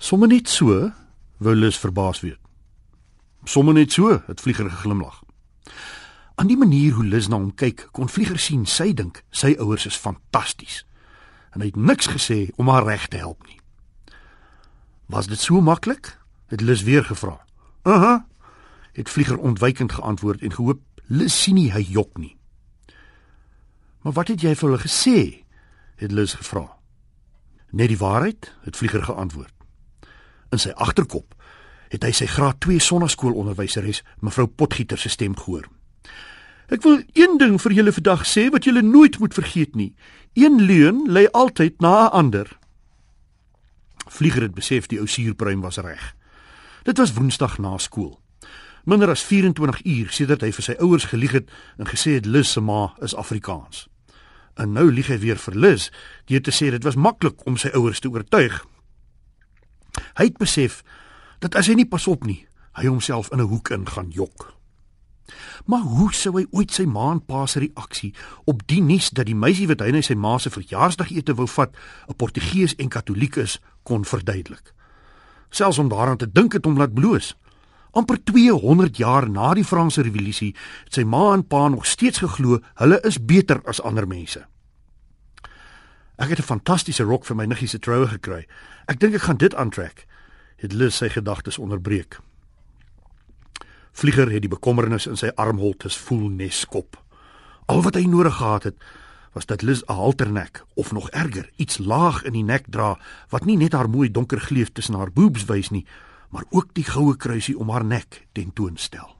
Somme net so, wou Lis verbaas weet. Somme net so, het Vlieger geglimlag. Aan die manier hoe Lis na hom kyk, kon Vlieger sien sy dink sy ouers is fantasties. En hy het niks gesê om haar reg te help nie. Was dit so maklik? het Lis weer gevra. "Aha," het Vlieger ontwykend geantwoord en gehoop Lis sien nie hy jok nie. "Maar wat het jy vir hulle gesê?" het Lis gevra. "Net die waarheid," het Vlieger geantwoord. In sy agterkop het hy sy graad 2 sonnaskoolonderwyseres, mevrou Potgieter se stem gehoor. Ek wil een ding vir julle vandag sê wat julle nooit moet vergeet nie. Een leuen lê altyd na 'n ander. Vlieger het besef die ou suurpruim was reg. Dit was Woensdag na skool. Minder as 24 uur sedert hy vir sy ouers gelieg het en gesê het Lis se ma is Afrikaans. En nou lieg hy weer vir Lis deur te sê dit was maklik om sy ouers te oortuig. Hy het besef dat as hy nie pas op nie, hy homself in 'n hoek in gaan jok. Maar hoe sou hy ooit sy ma en pa se reaksie op die nuus dat die meisie wat hy na sy ma se verjaarsdagete wou vat, 'n Portugees en Katoliek is, kon verduidelik? Selfs om daaraan te dink het hom laat bloos. amper 200 jaar na die Franse Revolusie het sy ma en pa nog steeds geglo hulle is beter as ander mense. Ek het 'n fantastiese rok vir my niggie se troue gekry. Ek dink ek gaan dit aantrek. Het Liz sy gedagtes onderbreek. Vlieger het die bekommernis in sy armholtes voel neskop. Al wat hy nodig gehad het, was dat Liz 'n halternek of nog erger, iets laag in die nek dra wat nie net haar mooi donker gleuf tussen haar boobs wys nie, maar ook die goue kruisie om haar nek tentoonstel.